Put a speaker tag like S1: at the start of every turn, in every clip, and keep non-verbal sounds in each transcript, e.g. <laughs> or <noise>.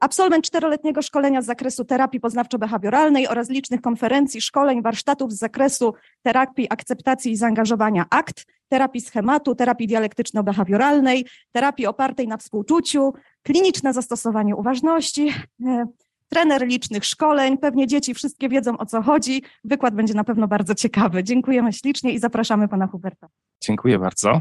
S1: Absolwent czteroletniego szkolenia z zakresu terapii poznawczo-behawioralnej oraz licznych konferencji, szkoleń, warsztatów z zakresu terapii akceptacji i zaangażowania ACT, terapii schematu, terapii dialektyczno-behawioralnej, terapii opartej na współczuciu, kliniczne zastosowanie uważności, e, trener licznych szkoleń. Pewnie dzieci wszystkie wiedzą o co chodzi. Wykład będzie na pewno bardzo ciekawy. Dziękujemy ślicznie i zapraszamy pana Huberta.
S2: Dziękuję bardzo.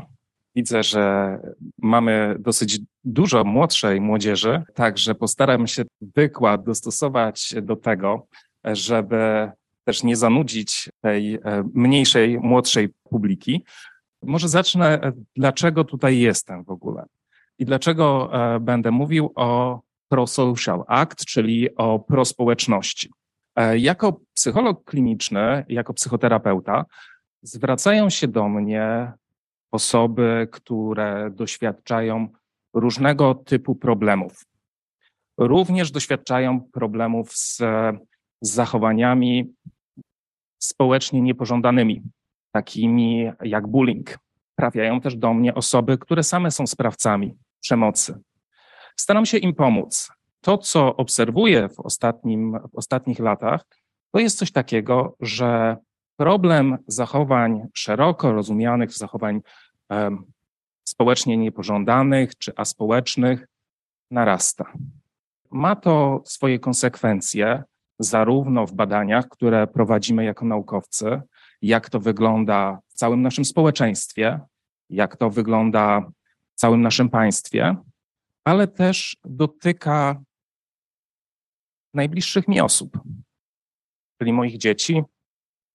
S2: Widzę, że mamy dosyć dużo młodszej młodzieży, także postaram się wykład dostosować do tego, żeby też nie zanudzić tej e, mniejszej, młodszej publiki. Może zacznę, e, dlaczego tutaj jestem w ogóle i dlaczego e, będę mówił o Pro-Social Act, czyli o prospołeczności. Jako psycholog kliniczny, jako psychoterapeuta, zwracają się do mnie osoby, które doświadczają różnego typu problemów. Również doświadczają problemów z, z zachowaniami społecznie niepożądanymi, takimi jak bullying. Trafiają też do mnie osoby, które same są sprawcami przemocy. Staram się im pomóc. To, co obserwuję w, ostatnim, w ostatnich latach, to jest coś takiego, że problem zachowań szeroko rozumianych, zachowań społecznie niepożądanych czy aspołecznych narasta. Ma to swoje konsekwencje zarówno w badaniach, które prowadzimy jako naukowcy, jak to wygląda w całym naszym społeczeństwie, jak to wygląda w całym naszym państwie, ale też dotyka najbliższych mi osób, czyli moich dzieci.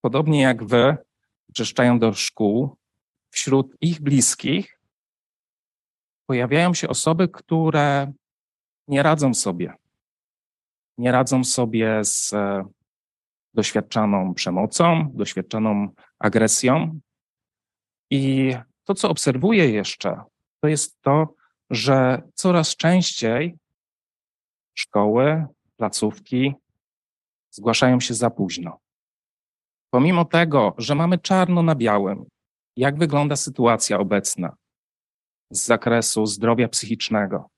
S2: Podobnie jak wy, przyjeżdżają do szkół, wśród ich bliskich pojawiają się osoby, które nie radzą sobie. Nie radzą sobie z e, doświadczaną przemocą, doświadczaną agresją. I to, co obserwuję jeszcze, to jest to, że coraz częściej szkoły, placówki zgłaszają się za późno. Pomimo tego, że mamy czarno na białym, jak wygląda sytuacja obecna z zakresu zdrowia psychicznego.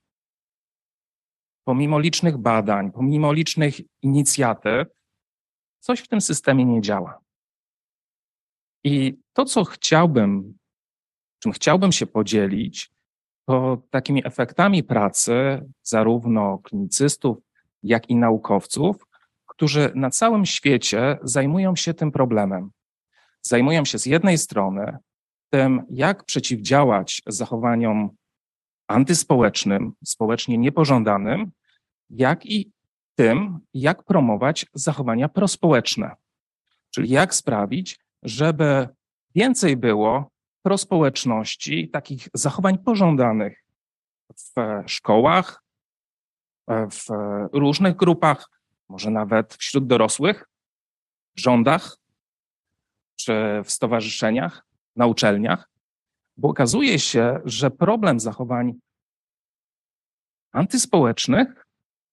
S2: Pomimo licznych badań, pomimo licznych inicjatyw, coś w tym systemie nie działa. I to, co chciałbym, czym chciałbym się podzielić, to takimi efektami pracy zarówno klinicystów, jak i naukowców, którzy na całym świecie zajmują się tym problemem. Zajmują się z jednej strony tym, jak przeciwdziałać zachowaniom antyspołecznym, społecznie niepożądanym, jak i tym, jak promować zachowania prospołeczne. Czyli jak sprawić, żeby więcej było prospołeczności, takich zachowań pożądanych w szkołach, w różnych grupach, może nawet wśród dorosłych, w rządach czy w stowarzyszeniach, na uczelniach, bo okazuje się, że problem zachowań antyspołecznych,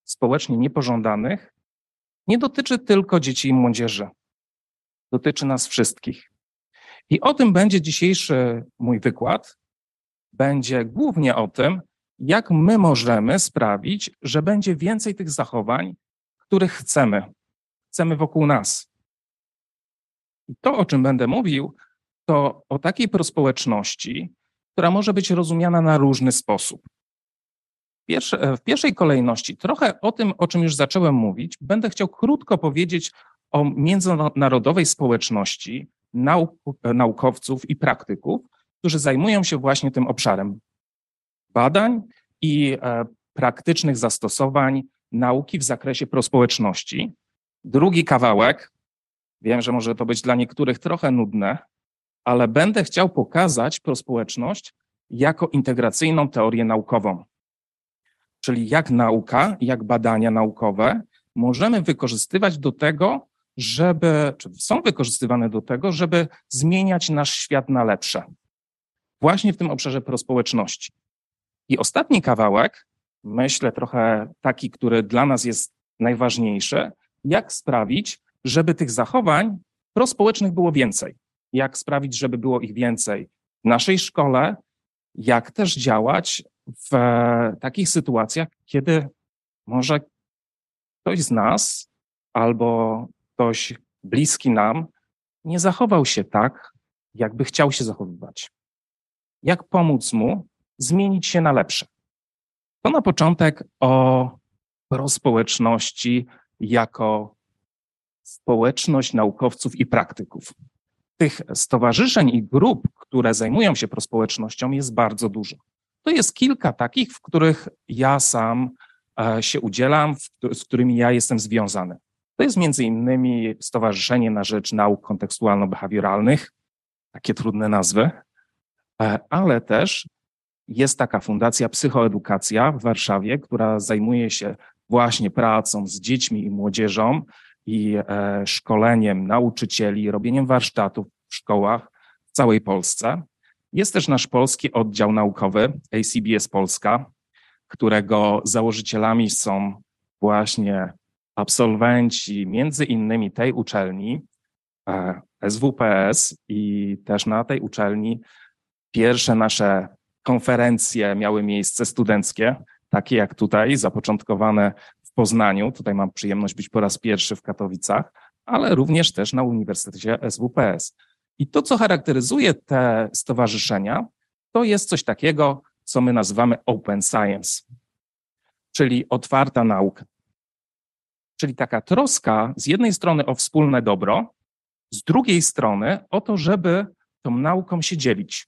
S2: społecznie niepożądanych, nie dotyczy tylko dzieci i młodzieży. Dotyczy nas wszystkich. I o tym będzie dzisiejszy mój wykład. Będzie głównie o tym, jak my możemy sprawić, że będzie więcej tych zachowań, których chcemy. Chcemy wokół nas. I to, o czym będę mówił, to o takiej prospołeczności, która może być rozumiana na różny sposób. Pierwsze, w pierwszej kolejności, trochę o tym, o czym już zacząłem mówić, będę chciał krótko powiedzieć o międzynarodowej społeczności nauk, naukowców i praktyków, którzy zajmują się właśnie tym obszarem badań i e, praktycznych zastosowań nauki w zakresie prospołeczności. Drugi kawałek, wiem, że może to być dla niektórych trochę nudne, ale będę chciał pokazać prospołeczność jako integracyjną teorię naukową. Czyli jak nauka, jak badania naukowe możemy wykorzystywać do tego, żeby, czy są wykorzystywane do tego, żeby zmieniać nasz świat na lepsze. Właśnie w tym obszarze prospołeczności. I ostatni kawałek myślę trochę taki, który dla nas jest najważniejszy, jak sprawić, żeby tych zachowań prospołecznych było więcej. Jak sprawić, żeby było ich więcej w naszej szkole, jak też działać w takich sytuacjach, kiedy może ktoś z nas albo ktoś bliski nam nie zachował się tak, jakby chciał się zachowywać. Jak pomóc mu zmienić się na lepsze? To na początek o prospołeczności jako społeczność naukowców i praktyków. Tych stowarzyszeń i grup, które zajmują się prospołecznością, jest bardzo dużo. To jest kilka takich, w których ja sam e, się udzielam, z którymi ja jestem związany. To jest między innymi Stowarzyszenie na Rzecz Nauk Kontekstualno-Behawioralnych, takie trudne nazwy, e, ale też jest taka fundacja Psychoedukacja w Warszawie, która zajmuje się właśnie pracą z dziećmi i młodzieżą i e, szkoleniem nauczycieli, robieniem warsztatów w szkołach w całej Polsce. Jest też nasz polski oddział naukowy ACBS Polska, którego założycielami są właśnie absolwenci między innymi tej uczelni, e, SWPS i też na tej uczelni pierwsze nasze konferencje miały miejsce studenckie, takie jak tutaj, zapoczątkowane Poznaniu. Tutaj mam przyjemność być po raz pierwszy w Katowicach, ale również też na Uniwersytecie SWPS. I to, co charakteryzuje te stowarzyszenia, to jest coś takiego, co my nazywamy open science, czyli otwarta nauka. Czyli taka troska z jednej strony o wspólne dobro, z drugiej strony o to, żeby tą nauką się dzielić,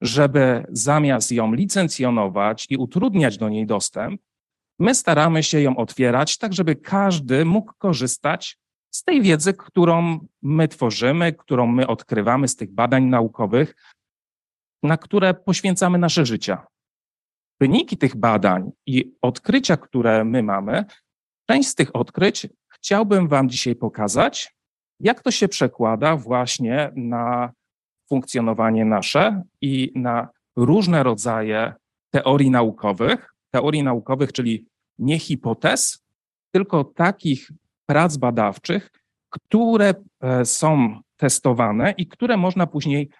S2: żeby zamiast ją licencjonować i utrudniać do niej dostęp, my staramy się ją otwierać tak, żeby każdy mógł korzystać z tej wiedzy, którą my tworzymy, którą my odkrywamy, z tych badań naukowych, na które poświęcamy nasze życia. Wyniki tych badań i odkrycia, które my mamy, część z tych odkryć chciałbym Wam dzisiaj pokazać, jak to się przekłada właśnie na funkcjonowanie nasze i na różne rodzaje teorii naukowych. Teorii naukowych, czyli nie hipotez, tylko takich prac badawczych, które e, są testowane i które można później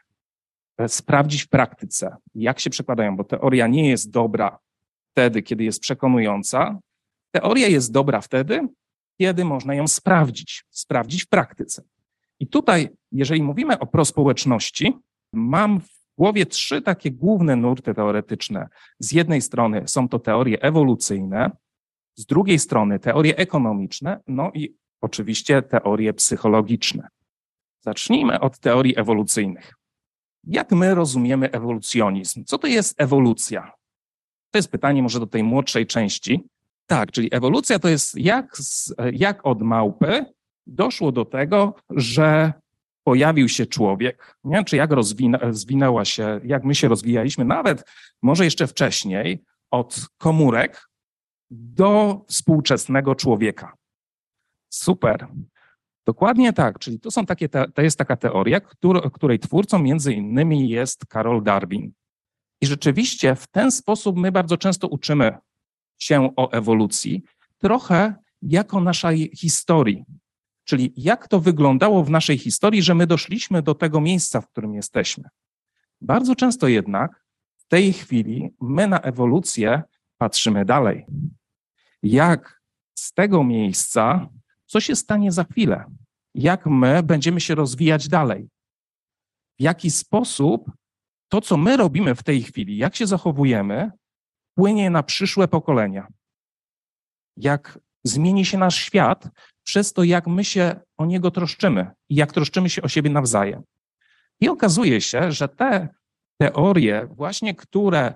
S2: e, sprawdzić w praktyce, jak się przekładają, bo teoria nie jest dobra wtedy, kiedy jest przekonująca. Teoria jest dobra wtedy, kiedy można ją sprawdzić, sprawdzić w praktyce. I tutaj, jeżeli mówimy o prospołeczności, mam głowie trzy takie główne nurty teoretyczne. Z jednej strony są to teorie ewolucyjne, z drugiej strony teorie ekonomiczne, no i oczywiście teorie psychologiczne. Zacznijmy od teorii ewolucyjnych. Jak my rozumiemy ewolucjonizm? Co to jest ewolucja? To jest pytanie może do tej młodszej części. Tak, czyli ewolucja to jest jak, jak od małpy doszło do tego, że pojawił się człowiek, nie? czy jak rozwinęła się, jak my się rozwijaliśmy, nawet może jeszcze wcześniej, od komórek do współczesnego człowieka. Super. Dokładnie tak, czyli to, są takie, to jest taka teoria, której twórcą między innymi jest Karol Darwin. I rzeczywiście w ten sposób my bardzo często uczymy się o ewolucji, trochę jako naszej historii. Czyli jak to wyglądało w naszej historii, że my doszliśmy do tego miejsca, w którym jesteśmy. Bardzo często jednak w tej chwili my na ewolucję patrzymy dalej. Jak z tego miejsca, co się stanie za chwilę? Jak my będziemy się rozwijać dalej? W jaki sposób to, co my robimy w tej chwili, jak się zachowujemy, wpłynie na przyszłe pokolenia? Jak zmieni się nasz świat przez to, jak my się o niego troszczymy i jak troszczymy się o siebie nawzajem. I okazuje się, że te teorie, właśnie które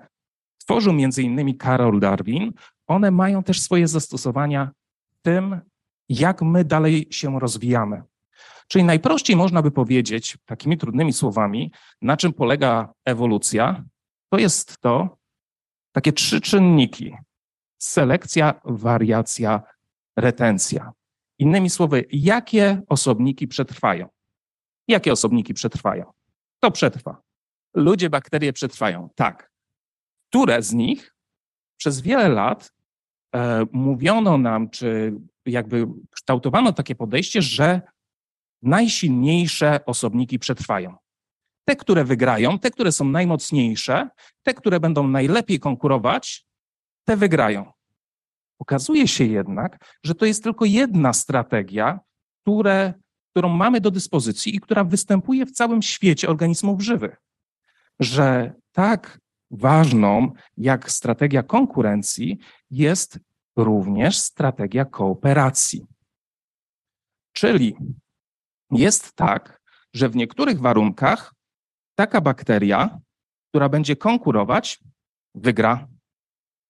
S2: tworzył między innymi Karol Darwin, one mają też swoje zastosowania w tym, jak my dalej się rozwijamy. Czyli najprościej można by powiedzieć, takimi trudnymi słowami, na czym polega ewolucja, to jest to takie trzy czynniki: selekcja, wariacja, retencja. Innymi słowy, jakie osobniki przetrwają? Jakie osobniki przetrwają? To przetrwa. Ludzie, bakterie przetrwają. Tak. Które z nich przez wiele lat e, mówiono nam, czy jakby kształtowano takie podejście, że najsilniejsze osobniki przetrwają. Te, które wygrają, te, które są najmocniejsze, te, które będą najlepiej konkurować, te wygrają. Okazuje się jednak, że to jest tylko jedna strategia, które, którą mamy do dyspozycji i która występuje w całym świecie organizmów żywych. Że tak ważną jak strategia konkurencji jest również strategia kooperacji. Czyli jest tak, że w niektórych warunkach taka bakteria, która będzie konkurować, wygra,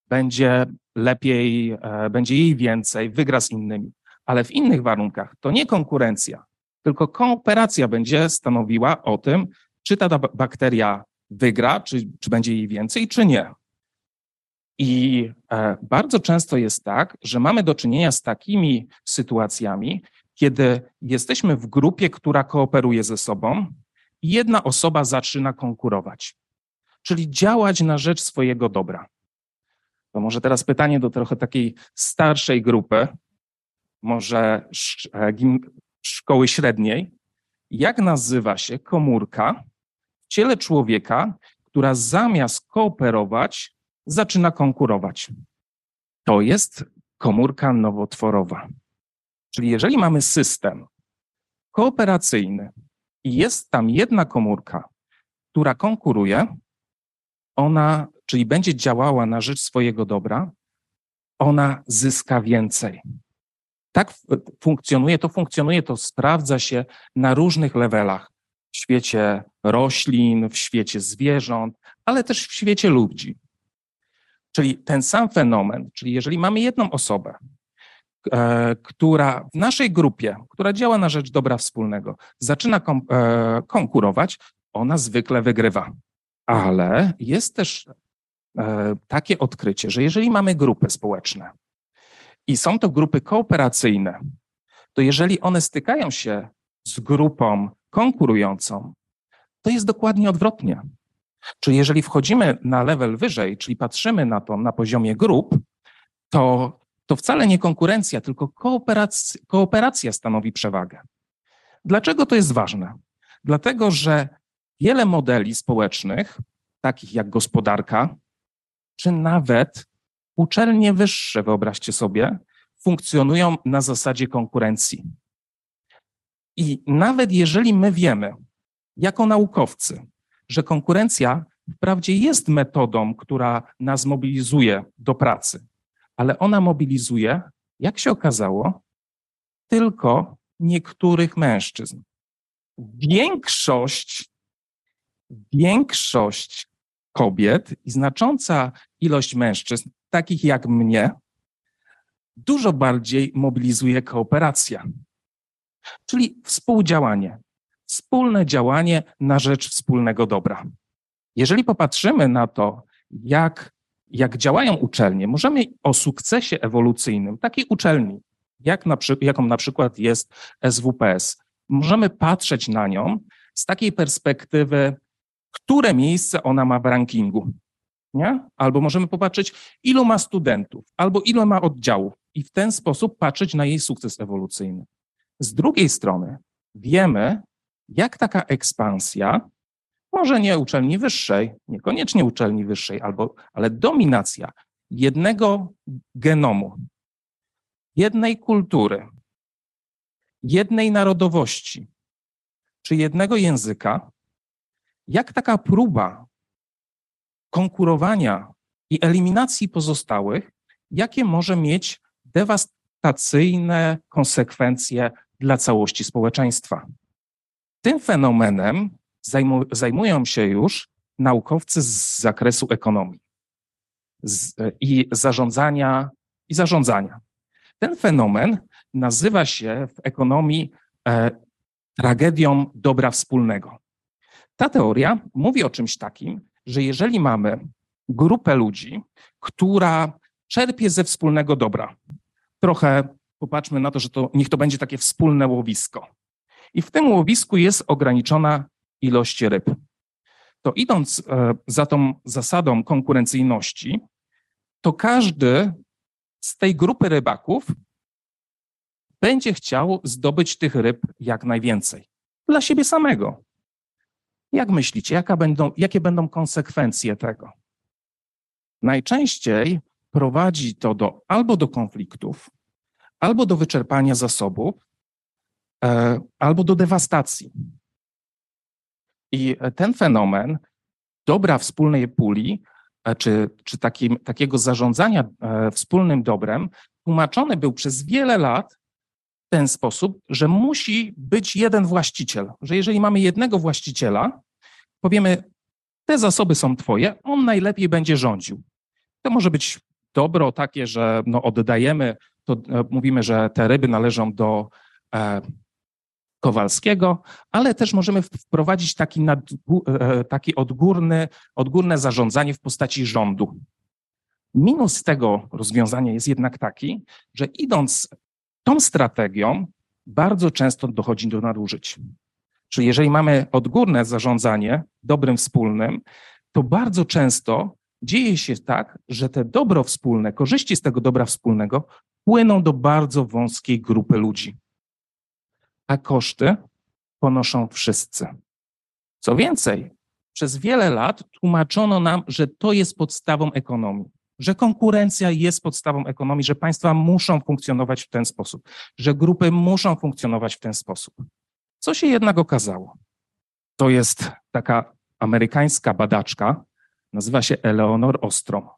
S2: będzie lepiej, e, będzie jej więcej, wygra z innymi. Ale w innych warunkach to nie konkurencja, tylko kooperacja będzie stanowiła o tym, czy ta bakteria wygra, czy, czy będzie jej więcej, czy nie. I e, bardzo często jest tak, że mamy do czynienia z takimi sytuacjami, kiedy jesteśmy w grupie, która kooperuje ze sobą i jedna osoba zaczyna konkurować, czyli działać na rzecz swojego dobra. To może teraz pytanie do trochę takiej starszej grupy, może e, szkoły średniej. Jak nazywa się komórka w ciele człowieka, która zamiast kooperować, zaczyna konkurować? To jest komórka nowotworowa. Czyli jeżeli mamy system kooperacyjny i jest tam jedna komórka, która konkuruje, ona, czyli będzie działała na rzecz swojego dobra, ona zyska więcej. Tak funkcjonuje, to funkcjonuje, to sprawdza się na różnych levelach. W świecie roślin, w świecie zwierząt, ale też w świecie ludzi. Czyli ten sam fenomen, czyli jeżeli mamy jedną osobę, e, która w naszej grupie, która działa na rzecz dobra wspólnego, zaczyna e, konkurować, ona zwykle wygrywa. Ale jest też takie odkrycie, że jeżeli mamy grupy społeczne i są to grupy kooperacyjne, to jeżeli one stykają się z grupą konkurującą, to jest dokładnie odwrotnie. Czyli jeżeli wchodzimy na level wyżej, czyli patrzymy na to na poziomie grup, to, to wcale nie konkurencja, tylko kooperacja, kooperacja stanowi przewagę. Dlaczego to jest ważne? Dlatego, że wiele modeli społecznych, takich jak gospodarka, czy nawet uczelnie wyższe, wyobraźcie sobie, funkcjonują na zasadzie konkurencji. I nawet jeżeli my wiemy, jako naukowcy, że konkurencja wprawdzie jest metodą, która nas mobilizuje do pracy, ale ona mobilizuje, jak się okazało, tylko niektórych mężczyzn. Większość, większość kobiet i znacząca ilość mężczyzn, takich jak mnie, dużo bardziej mobilizuje kooperacja, czyli współdziałanie, wspólne działanie na rzecz wspólnego dobra. Jeżeli popatrzymy na to, jak, jak działają uczelnie, możemy o sukcesie ewolucyjnym takiej uczelni, jak na, jaką na przykład jest SWPS, możemy patrzeć na nią z takiej perspektywy, które miejsce ona ma w rankingu. Nie? Albo możemy popatrzeć, ilu ma studentów, albo ile ma oddziałów, i w ten sposób patrzeć na jej sukces ewolucyjny. Z drugiej strony, wiemy, jak taka ekspansja, może nie uczelni wyższej, niekoniecznie uczelni wyższej, albo, ale dominacja jednego genomu, jednej kultury, jednej narodowości czy jednego języka, jak taka próba konkurowania i eliminacji pozostałych, jakie może mieć dewastacyjne konsekwencje dla całości społeczeństwa. Tym fenomenem zajmują się już naukowcy z zakresu ekonomii z, i zarządzania i zarządzania. Ten fenomen nazywa się w ekonomii e, tragedią dobra wspólnego. Ta teoria mówi o czymś takim, że jeżeli mamy grupę ludzi, która czerpie ze wspólnego dobra, trochę popatrzmy na to, że to niech to będzie takie wspólne łowisko. I w tym łowisku jest ograniczona ilość ryb. To idąc e, za tą zasadą konkurencyjności, to każdy z tej grupy rybaków będzie chciał zdobyć tych ryb jak najwięcej dla siebie samego. Jak myślicie, będą, jakie będą konsekwencje tego? Najczęściej prowadzi to do, albo do konfliktów, albo do wyczerpania zasobów, e, albo do dewastacji. I ten fenomen dobra wspólnej puli, e, czy, czy takim, takiego zarządzania e, wspólnym dobrem, tłumaczony był przez wiele lat ten sposób, że musi być jeden właściciel. Że jeżeli mamy jednego właściciela, powiemy, te zasoby są twoje, on najlepiej będzie rządził. To może być dobro takie, że no oddajemy, to e, mówimy, że te ryby należą do e, Kowalskiego, ale też możemy wprowadzić taki, nad, e, taki odgórny, odgórne zarządzanie w postaci rządu. Minus tego rozwiązania jest jednak taki, że idąc tą strategią, bardzo często dochodzi do nadużyć. Czyli jeżeli mamy odgórne zarządzanie dobrym wspólnym, to bardzo często dzieje się tak, że te dobro wspólne, korzyści z tego dobra wspólnego płyną do bardzo wąskiej grupy ludzi. A koszty ponoszą wszyscy. Co więcej, przez wiele lat tłumaczono nam, że to jest podstawą ekonomii, że konkurencja jest podstawą ekonomii, że państwa muszą funkcjonować w ten sposób, że grupy muszą funkcjonować w ten sposób. Co się jednak okazało? To jest taka amerykańska badaczka, nazywa się Eleonor Ostrom.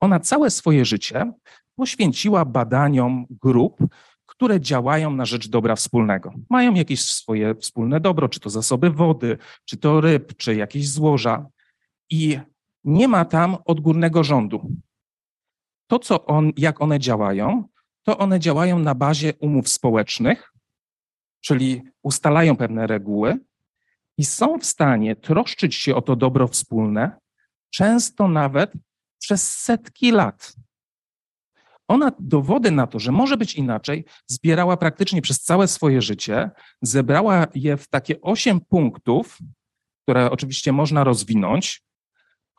S2: Ona całe swoje życie poświęciła badaniom grup, które działają na rzecz dobra wspólnego. Mają jakieś swoje wspólne dobro, czy to zasoby wody, czy to ryb, czy jakieś złoża. I nie ma tam odgórnego rządu. To, co on, jak one działają, to one działają na bazie umów społecznych, czyli ustalają pewne reguły i są w stanie troszczyć się o to dobro wspólne, często nawet przez setki lat. Ona dowody na to, że może być inaczej, zbierała praktycznie przez całe swoje życie, zebrała je w takie osiem punktów, które oczywiście można rozwinąć,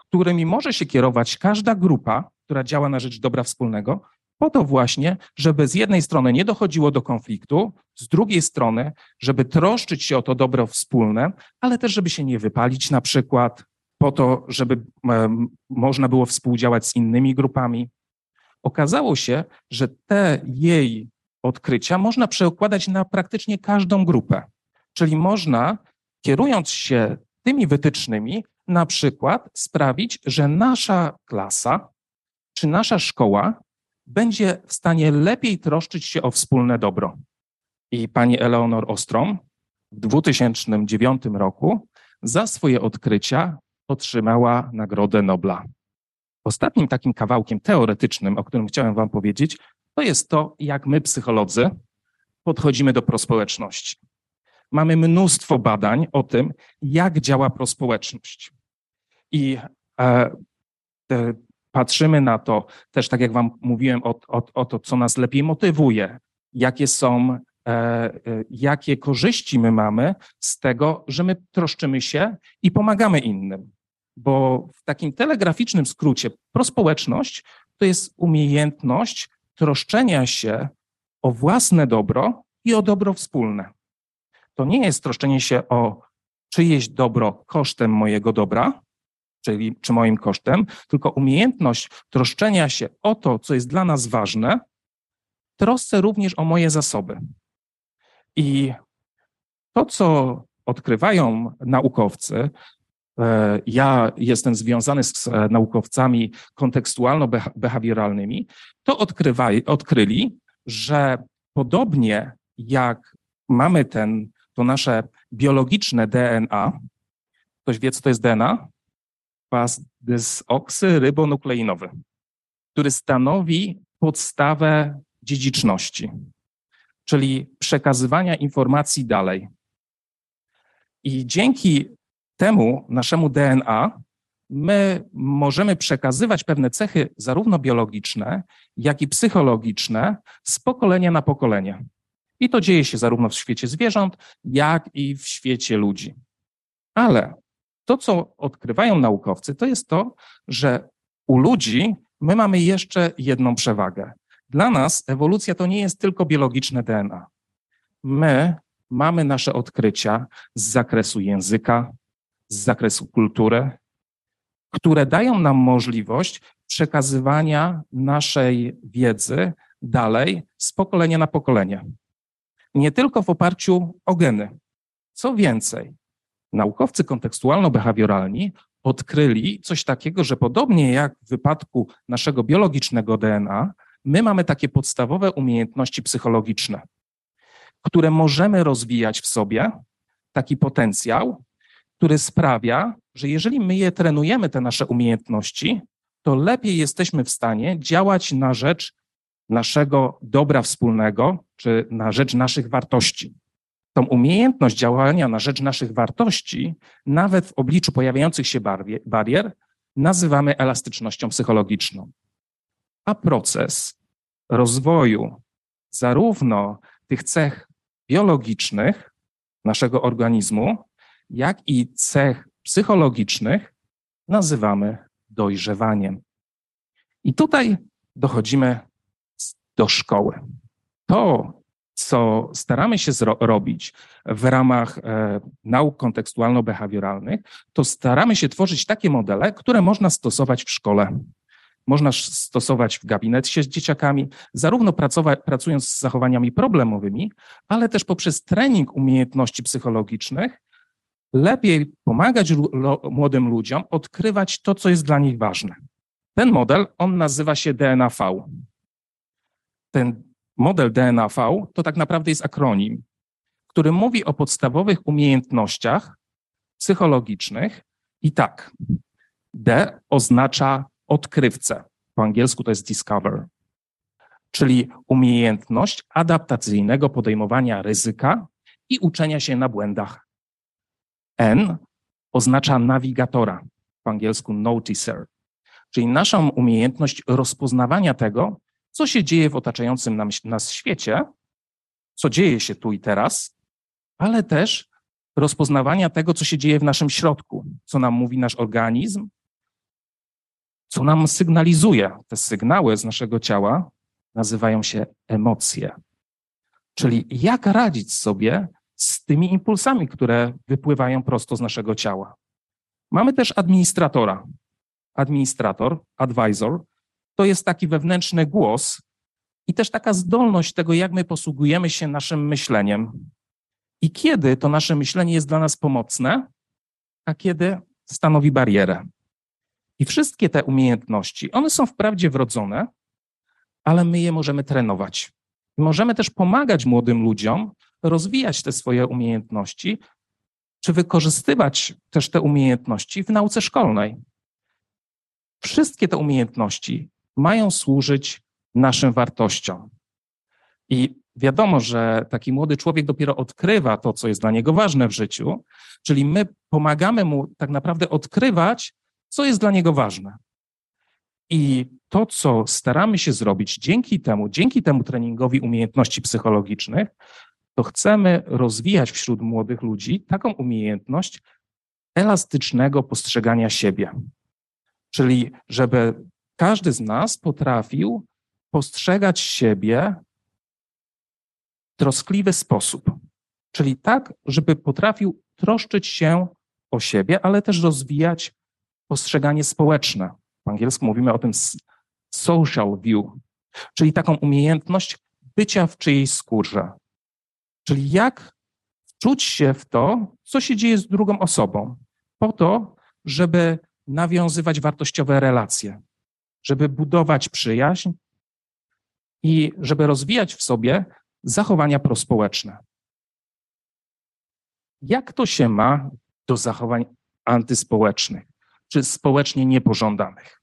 S2: którymi może się kierować każda grupa, która działa na rzecz dobra wspólnego, po to właśnie, żeby z jednej strony nie dochodziło do konfliktu, z drugiej strony, żeby troszczyć się o to dobro wspólne, ale też, żeby się nie wypalić na przykład, po to, żeby można było współdziałać z innymi grupami. Okazało się, że te jej odkrycia można przekładać na praktycznie każdą grupę. Czyli można, kierując się tymi wytycznymi, na przykład sprawić, że nasza klasa czy nasza szkoła będzie w stanie lepiej troszczyć się o wspólne dobro. I pani Eleonor Ostrom w 2009 roku za swoje odkrycia otrzymała Nagrodę Nobla. Ostatnim takim kawałkiem teoretycznym, o którym chciałem Wam powiedzieć, to jest to, jak my, psycholodzy, podchodzimy do prospołeczności. Mamy mnóstwo badań o tym, jak działa prospołeczność. I e, patrzymy na to też, tak jak Wam mówiłem, o, o, o to, co nas lepiej motywuje, jakie są, e, e, jakie korzyści my mamy z tego, że my troszczymy się i pomagamy innym. Bo w takim telegraficznym skrócie prospołeczność to jest umiejętność troszczenia się o własne dobro i o dobro wspólne. To nie jest troszczenie się o czyjeś dobro kosztem mojego dobra, czyli czy moim kosztem, tylko umiejętność troszczenia się o to, co jest dla nas ważne, trosce również o moje zasoby. I to, co odkrywają naukowcy, e, ja jestem związany z e, naukowcami kontekstualno-behawioralnymi, to odkryli, że podobnie jak mamy ten, to nasze biologiczne DNA, ktoś wie, co to jest DNA? kwas desoksyrybonukleinowy, który stanowi podstawę dziedziczności, czyli przekazywania informacji dalej. I dzięki temu naszemu DNA my możemy przekazywać pewne cechy, zarówno biologiczne, jak i psychologiczne, z pokolenia na pokolenie. I to dzieje się zarówno w świecie zwierząt, jak i w świecie ludzi. Ale to, co odkrywają naukowcy, to jest to, że u ludzi my mamy jeszcze jedną przewagę. Dla nas ewolucja to nie jest tylko biologiczne DNA. My mamy nasze odkrycia z zakresu języka, z zakresu kultury, które dają nam możliwość przekazywania naszej wiedzy dalej z pokolenia na pokolenie. Nie tylko w oparciu o geny. Co więcej, naukowcy kontekstualno-behawioralni odkryli coś takiego, że podobnie jak w wypadku naszego biologicznego DNA, my mamy takie podstawowe umiejętności psychologiczne, które możemy rozwijać w sobie, taki potencjał, który sprawia, że jeżeli my je trenujemy, te nasze umiejętności, to lepiej jesteśmy w stanie działać na rzecz naszego dobra wspólnego, czy na rzecz naszych wartości. Tą umiejętność działania na rzecz naszych wartości, nawet w obliczu pojawiających się barier, nazywamy elastycznością psychologiczną. A proces rozwoju zarówno tych cech biologicznych naszego organizmu, jak i cech psychologicznych nazywamy dojrzewaniem. I tutaj dochodzimy do szkoły. To, co staramy się robić w ramach e, nauk kontekstualno-behawioralnych, to staramy się tworzyć takie modele, które można stosować w szkole. Można stosować w gabinecie z dzieciakami, zarówno pracować, pracując z zachowaniami problemowymi, ale też poprzez trening umiejętności psychologicznych, lepiej pomagać młodym ludziom odkrywać to, co jest dla nich ważne. Ten model, on nazywa się DNAV. Ten model DNAV to tak naprawdę jest akronim, który mówi o podstawowych umiejętnościach psychologicznych i tak. D oznacza odkrywcę. Po angielsku to jest discover, czyli umiejętność adaptacyjnego podejmowania ryzyka i uczenia się na błędach. N oznacza nawigatora, po angielsku noticer, czyli naszą umiejętność rozpoznawania tego, co się dzieje w otaczającym nam, nas świecie, co dzieje się tu i teraz, ale też rozpoznawania tego, co się dzieje w naszym środku, co nam mówi nasz organizm, co nam sygnalizuje. Te sygnały z naszego ciała nazywają się emocje. Czyli jak radzić sobie z tymi impulsami, które wypływają prosto z naszego ciała. Mamy też administratora. Administrator, advisor, to jest taki wewnętrzny głos i też taka zdolność tego, jak my posługujemy się naszym myśleniem. I kiedy to nasze myślenie jest dla nas pomocne, a kiedy stanowi barierę. I wszystkie te umiejętności, one są wprawdzie wrodzone, ale my je możemy trenować. Możemy też pomagać młodym ludziom rozwijać te swoje umiejętności, czy wykorzystywać też te umiejętności w nauce szkolnej. Wszystkie te umiejętności mają służyć naszym wartościom. I wiadomo, że taki młody człowiek dopiero odkrywa to, co jest dla niego ważne w życiu, czyli my pomagamy mu tak naprawdę odkrywać, co jest dla niego ważne. I to, co staramy się zrobić dzięki temu, dzięki temu treningowi umiejętności psychologicznych, to chcemy rozwijać wśród młodych ludzi taką umiejętność elastycznego postrzegania siebie. Czyli, żeby każdy z nas potrafił postrzegać siebie w troskliwy sposób. Czyli tak, żeby potrafił troszczyć się o siebie, ale też rozwijać postrzeganie społeczne. Po angielsku mówimy o tym social view, czyli taką umiejętność bycia w czyjejś skórze, Czyli jak wczuć się w to, co się dzieje z drugą osobą, po to, żeby nawiązywać wartościowe relacje, żeby budować przyjaźń i żeby rozwijać w sobie zachowania prospołeczne. Jak to się ma do zachowań antyspołecznych czy społecznie niepożądanych?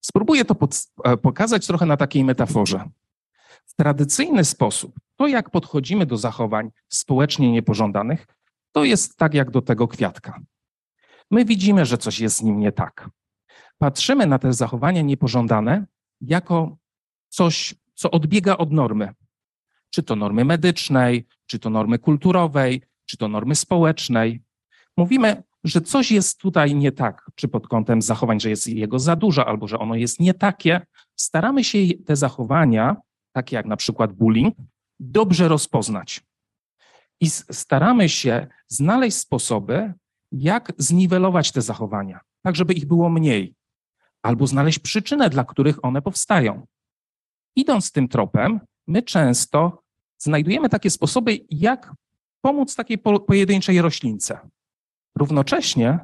S2: Spróbuję to e, pokazać trochę na takiej metaforze. W tradycyjny sposób, to jak podchodzimy do zachowań społecznie niepożądanych, to jest tak jak do tego kwiatka. My widzimy, że coś jest z nim nie tak. Patrzymy na te zachowania niepożądane jako coś, co odbiega od normy. Czy to normy medycznej, czy to normy kulturowej, czy to normy społecznej. Mówimy, że coś jest tutaj nie tak, czy pod kątem zachowań, że jest jego za dużo, albo że ono jest nie takie, staramy się te zachowania, takie jak na przykład bullying, dobrze rozpoznać. I staramy się znaleźć sposoby, jak zniwelować te zachowania, tak żeby ich było mniej, albo znaleźć przyczynę, dla których one powstają. Idąc tym tropem, my często znajdujemy takie sposoby, jak pomóc takiej pojedynczej roślince. Równocześnie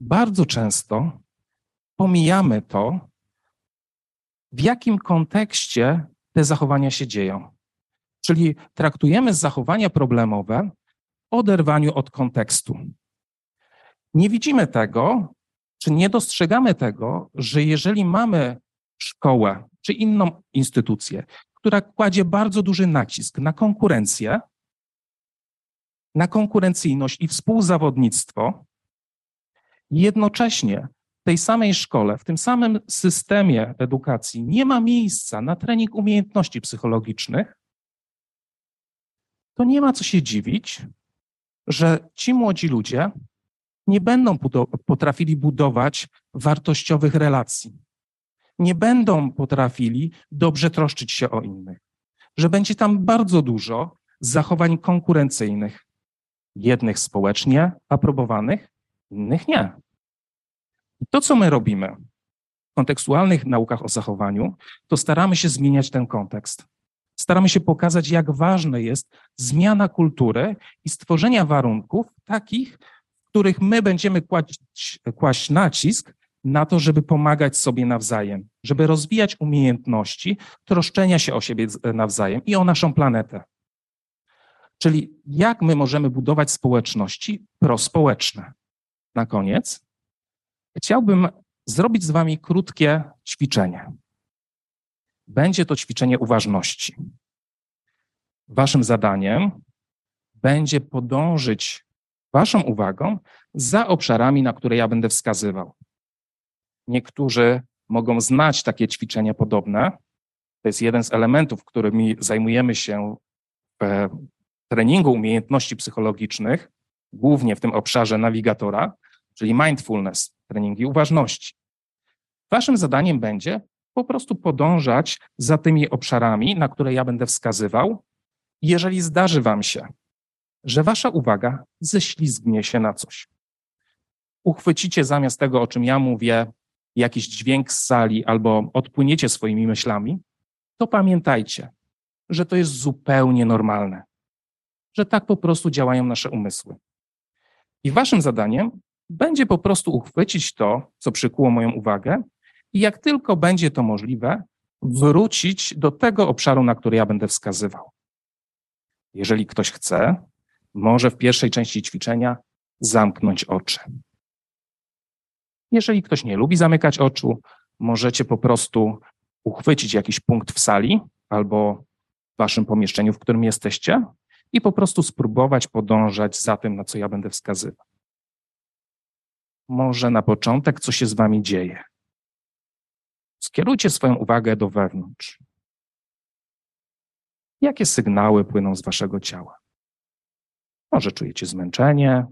S2: bardzo często pomijamy to, w jakim kontekście te zachowania się dzieją. Czyli traktujemy zachowania problemowe w oderwaniu od kontekstu. Nie widzimy tego, czy nie dostrzegamy tego, że jeżeli mamy szkołę czy inną instytucję, która kładzie bardzo duży nacisk na konkurencję, na konkurencyjność i współzawodnictwo, jednocześnie w tej samej szkole, w tym samym systemie edukacji nie ma miejsca na trening umiejętności psychologicznych, to nie ma co się dziwić, że ci młodzi ludzie nie będą potrafili budować wartościowych relacji, nie będą potrafili dobrze troszczyć się o innych, że będzie tam bardzo dużo zachowań konkurencyjnych, jednych społecznie aprobowanych, innych nie. I to, co my robimy w kontekstualnych naukach o zachowaniu, to staramy się zmieniać ten kontekst. Staramy się pokazać, jak ważna jest zmiana kultury i stworzenia warunków takich, których my będziemy kłaść, kłaść nacisk na to, żeby pomagać sobie nawzajem, żeby rozwijać umiejętności troszczenia się o siebie nawzajem i o naszą planetę. Czyli jak my możemy budować społeczności prospołeczne. Na koniec chciałbym zrobić z Wami krótkie ćwiczenie. Będzie to ćwiczenie uważności. Waszym zadaniem będzie podążyć Waszą uwagą za obszarami, na które ja będę wskazywał. Niektórzy mogą znać takie ćwiczenia podobne. To jest jeden z elementów, którymi zajmujemy się w treningu umiejętności psychologicznych, głównie w tym obszarze nawigatora, czyli mindfulness, treningi uważności. Waszym zadaniem będzie po prostu podążać za tymi obszarami, na które ja będę wskazywał. Jeżeli zdarzy Wam się, że Wasza uwaga ześlizgnie się na coś, uchwycicie zamiast tego, o czym ja mówię, jakiś dźwięk z sali albo odpłyniecie swoimi myślami, to pamiętajcie, że to jest zupełnie normalne, że tak po prostu działają nasze umysły. I Waszym zadaniem będzie po prostu uchwycić to, co przykuło moją uwagę, i jak tylko będzie to możliwe, wrócić do tego obszaru, na który ja będę wskazywał. Jeżeli ktoś chce, może w pierwszej części ćwiczenia zamknąć oczy. Jeżeli ktoś nie lubi zamykać oczu, możecie po prostu uchwycić jakiś punkt w sali albo w waszym pomieszczeniu, w którym jesteście i po prostu spróbować podążać za tym, na co ja będę wskazywał. Może na początek, co się z wami dzieje. Skierujcie swoją uwagę do wewnątrz. Jakie sygnały płyną z waszego ciała? Może czujecie zmęczenie,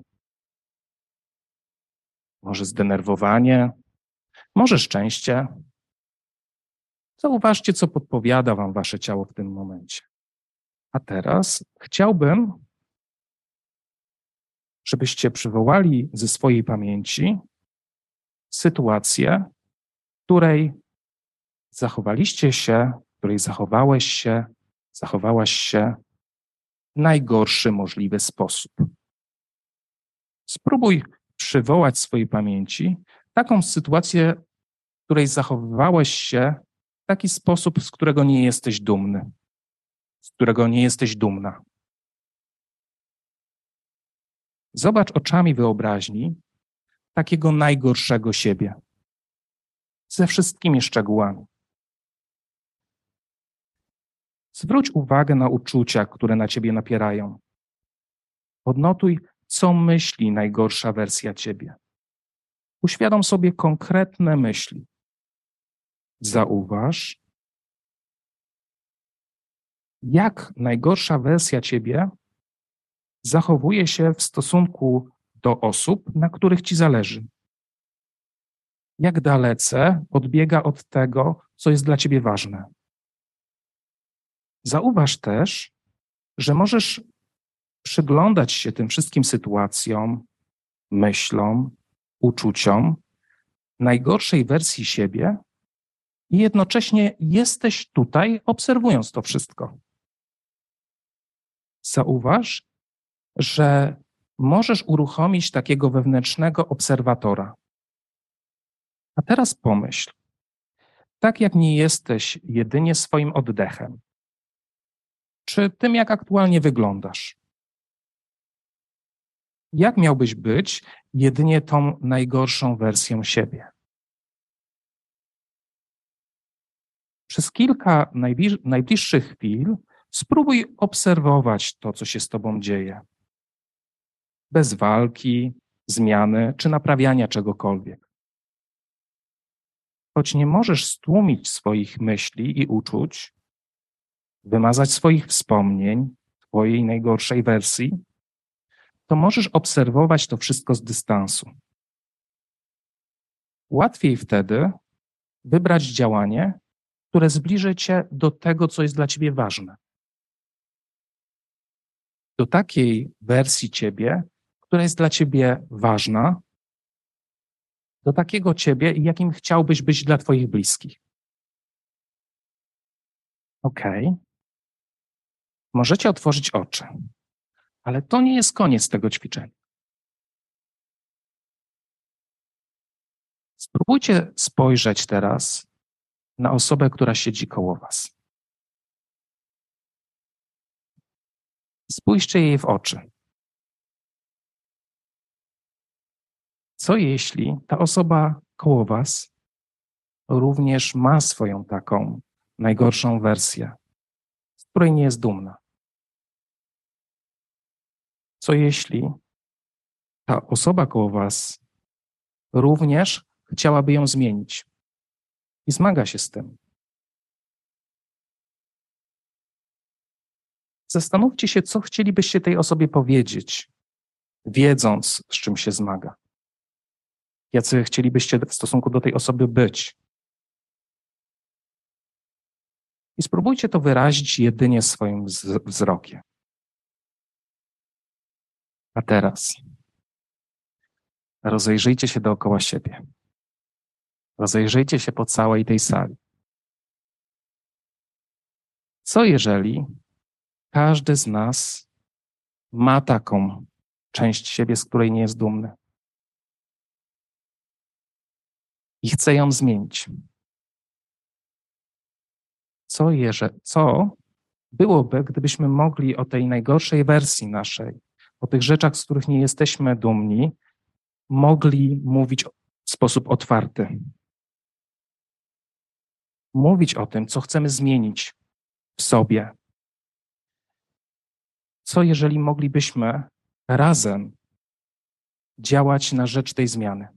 S2: może zdenerwowanie, może szczęście. Zauważcie, co podpowiada Wam Wasze ciało w tym momencie. A teraz chciałbym, żebyście przywołali ze swojej pamięci sytuację, w której zachowaliście się, w której zachowałeś się, zachowałaś się najgorszy możliwy sposób. Spróbuj przywołać swojej pamięci taką sytuację, w której zachowywałeś się w taki sposób, z którego nie jesteś dumny, z którego nie jesteś dumna. Zobacz oczami wyobraźni takiego najgorszego siebie, ze wszystkimi szczegółami. Zwróć uwagę na uczucia, które na ciebie napierają. Odnotuj co myśli najgorsza wersja ciebie. Uświadom sobie konkretne myśli. Zauważ, jak najgorsza wersja ciebie zachowuje się w stosunku do osób, na których ci zależy. Jak dalece odbiega od tego, co jest dla ciebie ważne. Zauważ też, że możesz przyglądać się tym wszystkim sytuacjom, myślom, uczuciom, najgorszej wersji siebie i jednocześnie jesteś tutaj, obserwując to wszystko. Zauważ, że możesz uruchomić takiego wewnętrznego obserwatora. A teraz pomyśl, tak jak nie jesteś jedynie swoim oddechem, czy tym, jak aktualnie wyglądasz. Jak miałbyś być jedynie tą najgorszą wersją siebie? Przez kilka najbliższych chwil spróbuj obserwować to, co się z Tobą dzieje. Bez walki, zmiany czy naprawiania czegokolwiek. Choć nie możesz stłumić swoich myśli i uczuć, wymazać swoich wspomnień, Twojej najgorszej wersji, to możesz obserwować to wszystko z dystansu. Łatwiej wtedy wybrać działanie, które zbliży cię do tego, co jest dla ciebie ważne. Do takiej wersji ciebie, która jest dla ciebie ważna, do takiego ciebie, jakim chciałbyś być dla twoich bliskich. Okej. Okay. Możecie otworzyć oczy, ale to nie jest koniec tego ćwiczenia. Spróbujcie spojrzeć teraz na osobę, która siedzi koło Was. Spójrzcie jej w oczy. Co jeśli ta osoba koło Was również ma swoją taką najgorszą wersję, z której nie jest dumna? Co jeśli ta osoba koło Was również chciałaby ją zmienić i zmaga się z tym? Zastanówcie się, co chcielibyście tej osobie powiedzieć, wiedząc, z czym się zmaga. Jacy chcielibyście w stosunku do tej osoby być. I spróbujcie to wyrazić jedynie swoim wzrokiem. A teraz rozejrzyjcie się dookoła siebie. Rozejrzyjcie się po całej tej sali. Co jeżeli każdy z nas ma taką część siebie, z której nie jest dumny? I chce ją zmienić. Co, jeżeli, co byłoby, gdybyśmy mogli o tej najgorszej wersji naszej, o tych rzeczach, z których nie jesteśmy dumni, mogli mówić w sposób otwarty. Mówić o tym, co chcemy zmienić w sobie. Co jeżeli moglibyśmy razem działać na rzecz tej zmiany?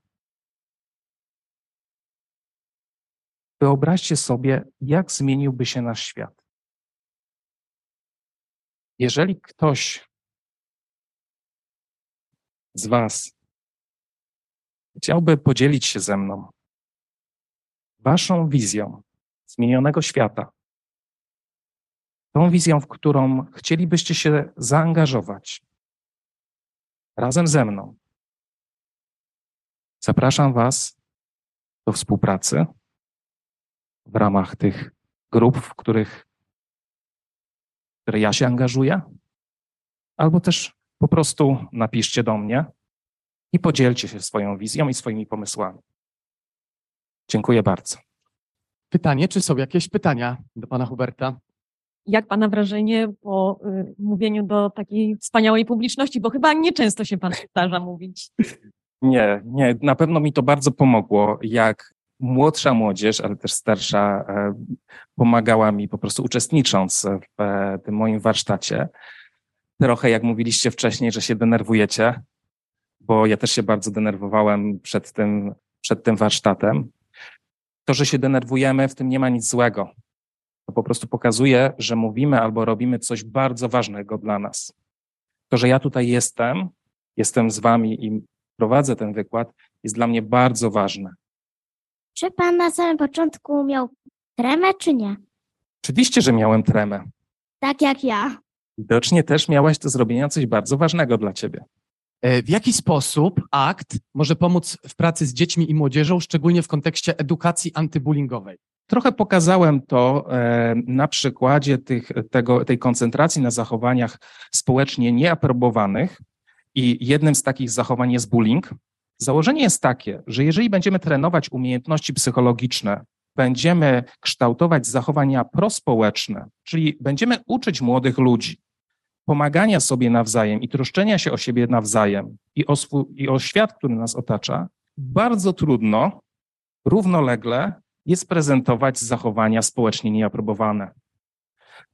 S2: Wyobraźcie sobie, jak zmieniłby się nasz świat. Jeżeli ktoś z Was. Chciałby podzielić się ze mną Waszą wizją zmienionego świata, tą wizją, w którą chcielibyście się zaangażować. Razem ze mną, zapraszam Was do współpracy w ramach tych grup, w których które ja się angażuję, albo też po prostu napiszcie do mnie i podzielcie się swoją wizją i swoimi pomysłami. Dziękuję bardzo.
S3: Pytanie, czy są jakieś pytania do pana Huberta?
S4: Jak pana wrażenie po y, mówieniu do takiej wspaniałej publiczności, bo chyba nieczęsto się pan starza mówić. <laughs>
S2: Nie, nie, na pewno mi to bardzo pomogło, jak młodsza młodzież, ale też starsza e, pomagała mi po prostu uczestnicząc w e, tym moim warsztacie trochę, jak mówiliście wcześniej, że się denerwujecie, bo ja też się bardzo denerwowałem przed tym, przed tym warsztatem. To, że się denerwujemy, w tym nie ma nic złego. To po prostu pokazuje, że mówimy albo robimy coś bardzo ważnego dla nas. To, że ja tutaj jestem, jestem z Wami i prowadzę ten wykład, jest dla mnie bardzo ważne.
S5: Czy pan na samym początku miał tremę, czy nie?
S2: Oczywiście, że miałem tremę.
S5: Tak jak ja.
S2: Widocznie też miałaś do zrobienia coś bardzo ważnego dla Ciebie.
S3: E, W jaki sposób akt może pomóc w pracy z dziećmi i młodzieżą, szczególnie w kontekście edukacji antybullyingowej?
S2: Trochę pokazałem to e, na przykładzie tych, tego, tej koncentracji na zachowaniach społecznie nieaprobowanych i jednym z takich zachowań jest bullying. Założenie jest takie, że jeżeli będziemy trenować umiejętności psychologiczne, będziemy kształtować zachowania prospołeczne, czyli będziemy uczyć młodych ludzi pomagania sobie nawzajem i troszczenia się o siebie nawzajem i o, swój, i o świat, który nas otacza, bardzo trudno równolegle jest prezentować zachowania społecznie nieaprobowane.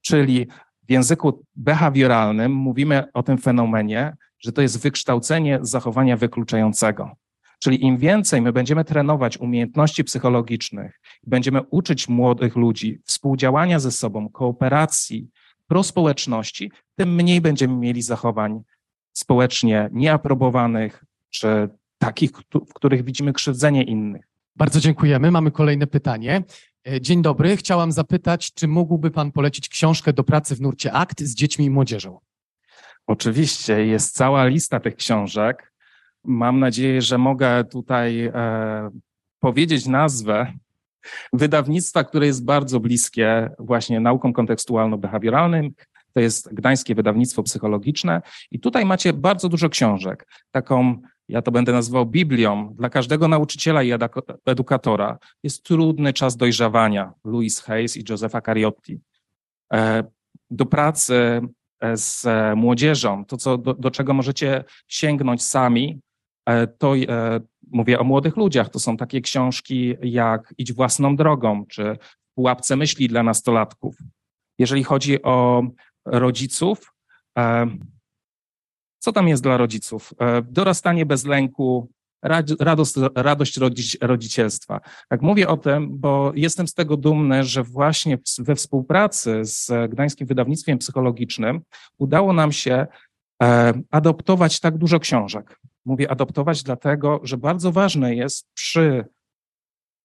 S2: Czyli w języku behawioralnym mówimy o tym fenomenie, że to jest wykształcenie zachowania wykluczającego. Czyli im więcej my będziemy trenować umiejętności psychologicznych, będziemy uczyć młodych ludzi współdziałania ze sobą, kooperacji, prospołeczności, tym mniej będziemy mieli zachowań społecznie nieaprobowanych, czy takich, w których widzimy krzywdzenie innych.
S3: Bardzo dziękujemy. Mamy kolejne pytanie. E, Dzień dobry. Chciałam zapytać, czy mógłby Pan polecić książkę do pracy w nurcie akt z dziećmi i młodzieżą?
S2: Oczywiście jest cała lista tych książek. Mam nadzieję, że mogę tutaj e, powiedzieć nazwę wydawnictwa, które jest bardzo bliskie właśnie naukom kontekstualno-behawioralnym. To jest Gdańskie Wydawnictwo Psychologiczne i tutaj macie bardzo dużo książek. Taką, ja to będę nazywał Biblią dla każdego nauczyciela i edukatora. Jest trudny czas dojrzawania. Louis Hayes i Josefa Cariotti. E, Do pracy e, z e, młodzieżą, to co, do, do czego możecie sięgnąć sami, to mówię o młodych ludziach. To są takie książki jak Idź własną drogą, czy pułapce myśli dla nastolatków. Jeżeli chodzi o rodziców, e, co tam jest dla rodziców? E, Dorastanie bez lęku, rad- radość, radość rodzic- rodzicielstwa. Tak mówię o tym, bo jestem z tego dumny, że właśnie we współpracy z Gdańskim Wydawnictwem Psychologicznym udało nam się e, adoptować tak dużo książek. Mówię adoptować dlatego, że bardzo ważne jest przy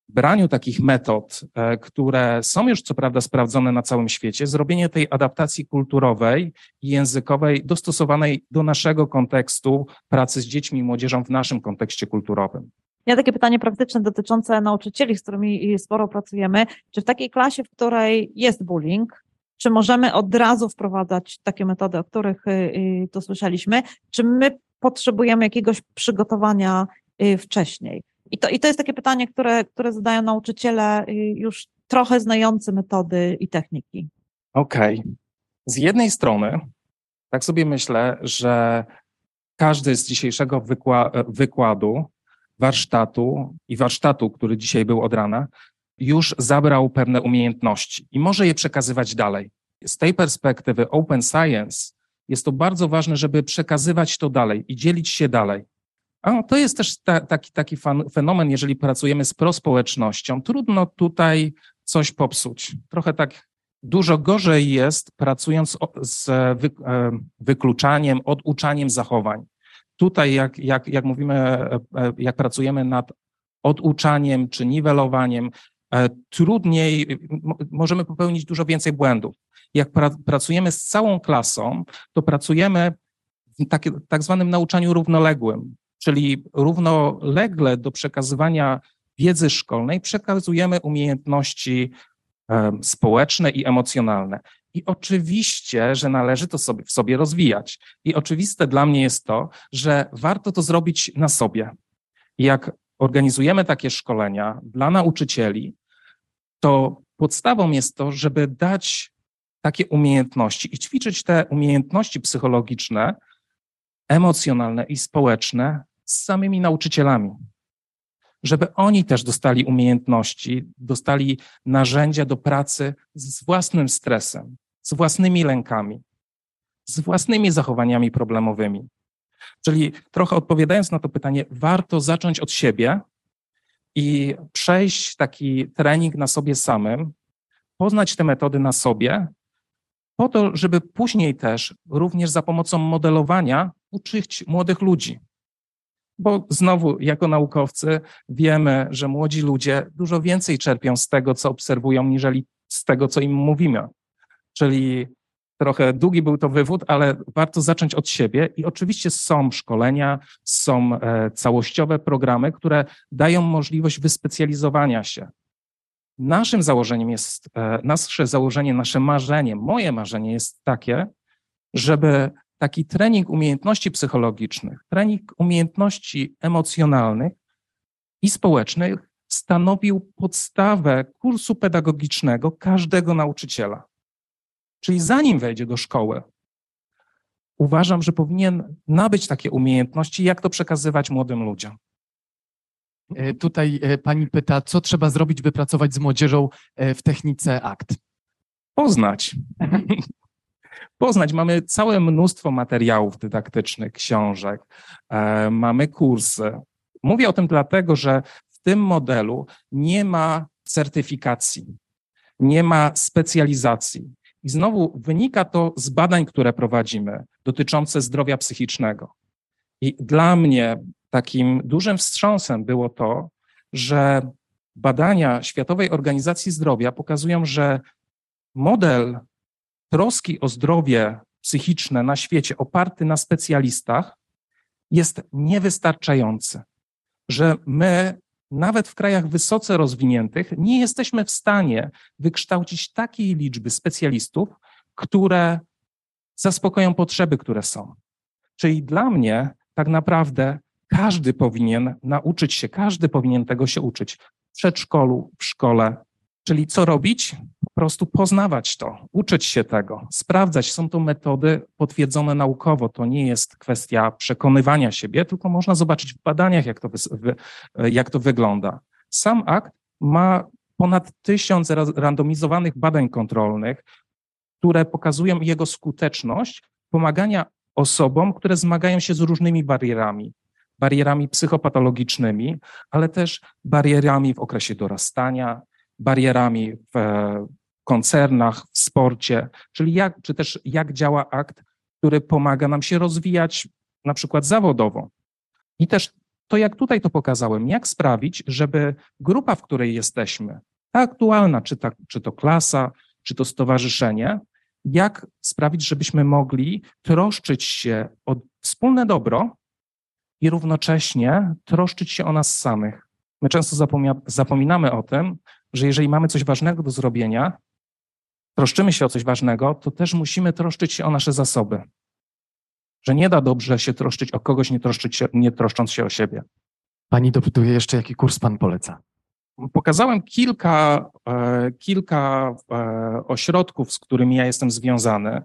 S2: braniu takich metod, e, które są już co prawda sprawdzone na całym świecie, zrobienie tej adaptacji kulturowej i językowej dostosowanej do naszego kontekstu pracy z dziećmi i młodzieżą w naszym kontekście kulturowym.
S6: Ja takie pytanie praktyczne dotyczące nauczycieli, z którymi sporo pracujemy. Czy w takiej klasie, w której jest bullying, czy możemy od razu wprowadzać takie metody, o których y, y, tu słyszeliśmy? Czy my potrzebujemy jakiegoś przygotowania y, wcześniej? I to, I to jest takie pytanie, które, które zadają nauczyciele y, już trochę znający metody i techniki.
S2: Okej. Z jednej strony, tak sobie myślę, że każdy z dzisiejszego wykła- wykładu, warsztatu i warsztatu, który dzisiaj był od rana, już zabrał pewne umiejętności i może je przekazywać dalej. Z tej perspektywy Open Science jest to bardzo ważne, żeby przekazywać to dalej i dzielić się dalej. A to jest też ta, taki, taki fenomen, jeżeli pracujemy z prospołecznością. Trudno tutaj coś popsuć. Trochę tak dużo gorzej jest pracując z wy, e, wykluczaniem, oduczaniem zachowań. Tutaj, jak, jak, jak mówimy, e, e, jak pracujemy nad oduczaniem czy niwelowaniem, e, trudniej, mo- możemy popełnić dużo więcej błędów. Jak pra, pracujemy z całą klasą, to pracujemy w takie, tak zwanym nauczaniu równoległym, czyli równolegle do przekazywania wiedzy szkolnej przekazujemy umiejętności społeczne i emocjonalne. I oczywiście, że należy to sobie, w sobie rozwijać. I oczywiste dla mnie jest to, że warto to zrobić na sobie. Jak organizujemy takie szkolenia dla nauczycieli, to podstawą jest to, żeby dać takie umiejętności i ćwiczyć te umiejętności psychologiczne, emocjonalne i społeczne z samymi nauczycielami. Żeby oni też dostali umiejętności, dostali narzędzia do pracy z własnym stresem, z własnymi lękami, z własnymi zachowaniami problemowymi. Czyli trochę odpowiadając na to pytanie, warto zacząć od siebie i przejść taki trening na sobie samym, poznać te metody na sobie po to, żeby później też również za pomocą modelowania uczyć młodych ludzi. Bo znowu, jako naukowcy, wiemy, że młodzi ludzie dużo więcej czerpią z tego, co obserwują, niżeli z tego, co im mówimy. Czyli trochę długi był to wywód, ale warto zacząć od siebie. I oczywiście są szkolenia, są e, całościowe programy, które dają możliwość wyspecjalizowania się. Naszym założeniem jest, e, nasze założenie, nasze marzenie, moje marzenie jest takie, żeby taki trening umiejętności psychologicznych, trening umiejętności emocjonalnych i społecznych stanowił podstawę kursu pedagogicznego każdego nauczyciela. Czyli zanim wejdzie do szkoły, uważam, że powinien nabyć takie umiejętności, jak to przekazywać młodym ludziom.
S3: E, Tutaj e, pani pyta, co trzeba zrobić, wypracować z młodzieżą e, w technice akt.
S2: Poznać. <laughs> Poznać. Mamy całe mnóstwo materiałów dydaktycznych, książek, mamy kursy. Mówię o tym dlatego, że w tym modelu nie ma certyfikacji, nie ma specjalizacji. I znowu wynika to z badań, które prowadzimy dotyczące zdrowia psychicznego. I dla mnie takim dużym wstrząsem było to, że badania Światowej Organizacji Zdrowia pokazują, że model troski o zdrowie psychiczne na świecie oparty na specjalistach jest niewystarczający. Że my, nawet w krajach wysoce rozwiniętych, nie jesteśmy w stanie wykształcić takiej liczby specjalistów, które zaspokoją potrzeby, które są. Czyli dla mnie tak naprawdę każdy powinien nauczyć się, każdy powinien tego się uczyć w przedszkolu, w szkole. Czyli co robić? Po prostu poznawać to, uczyć się tego, sprawdzać. Są to metody potwierdzone naukowo. To nie jest kwestia przekonywania siebie, tylko można zobaczyć w badaniach, jak to, jak to wygląda. Sam akt ma ponad tysiąc ra- randomizowanych badań kontrolnych, które pokazują jego skuteczność pomagania osobom, które zmagają się z różnymi barierami. Barierami psychopatologicznymi, ale też barierami w okresie dorastania, barierami w e, koncernach, w sporcie, czyli jak, czy też jak działa akt, który pomaga nam się rozwijać na przykład zawodowo. I też to, jak tutaj to pokazałem, jak sprawić, żeby grupa, w której jesteśmy, ta aktualna, czy, ta, czy to klasa, czy to stowarzyszenie, jak sprawić, żebyśmy mogli troszczyć się o wspólne dobro i równocześnie troszczyć się o nas samych. My często zapomia- zapominamy o tym, że jeżeli mamy coś ważnego do zrobienia, troszczymy się o coś ważnego, to też musimy troszczyć się o nasze zasoby. Że nie da dobrze się troszczyć o kogoś, nie, troszczyć się, nie troszcząc się o siebie.
S3: Pani dopytuje jeszcze, jaki kurs pan poleca.
S2: Pokazałem kilka, e, kilka e, ośrodków, z którymi ja jestem związany,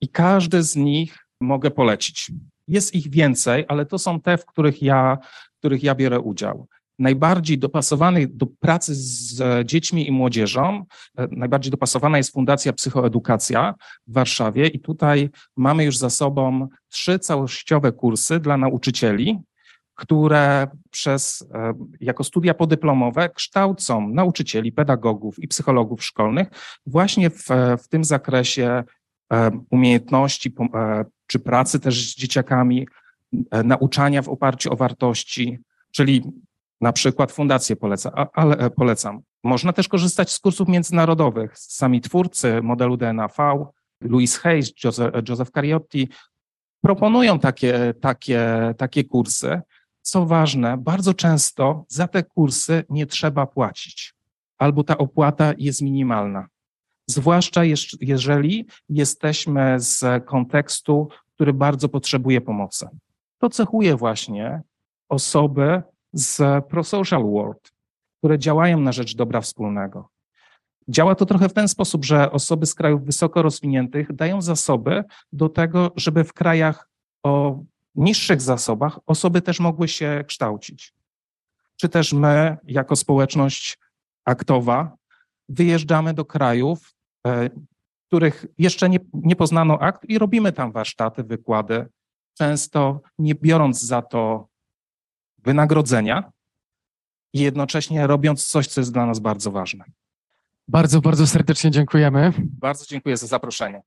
S2: i każdy z nich mogę polecić. Jest ich więcej, ale to są te, w których ja, w których ja biorę udział. Najbardziej dopasowanych do pracy z e, dziećmi i młodzieżą, e, najbardziej dopasowana jest Fundacja Psychoedukacja w Warszawie, i tutaj mamy już za sobą trzy całościowe kursy dla nauczycieli, które przez, e, jako studia podyplomowe kształcą nauczycieli, pedagogów i psychologów szkolnych właśnie w, w tym zakresie umiejętności pom- e, czy pracy też z dzieciakami, e, nauczania w oparciu o wartości, czyli na przykład fundację poleca, ale e, polecam. Można też korzystać z kursów międzynarodowych. Sami twórcy modelu DNAV, Louis Hayes, Joseph Cariotti, proponują takie, takie, takie kursy. Co ważne, bardzo często za te kursy nie trzeba płacić, albo ta opłata jest minimalna. Zwłaszcza jeż- jeżeli jesteśmy z kontekstu, który bardzo potrzebuje pomocy. To cechuje właśnie osoby z ProSocial World, które działają na rzecz dobra wspólnego. Działa to trochę w ten sposób, że osoby z krajów wysoko rozwiniętych dają zasoby do tego, żeby w krajach o niższych zasobach osoby też mogły się kształcić. Czy też my, jako społeczność aktowa, wyjeżdżamy do krajów, e, których jeszcze nie, nie poznano akt i robimy tam warsztaty, wykłady, często nie biorąc za to wynagrodzenia i jednocześnie robiąc coś, co jest dla nas bardzo ważne.
S3: Bardzo, bardzo serdecznie dziękujemy.
S2: Bardzo dziękuję za zaproszenie.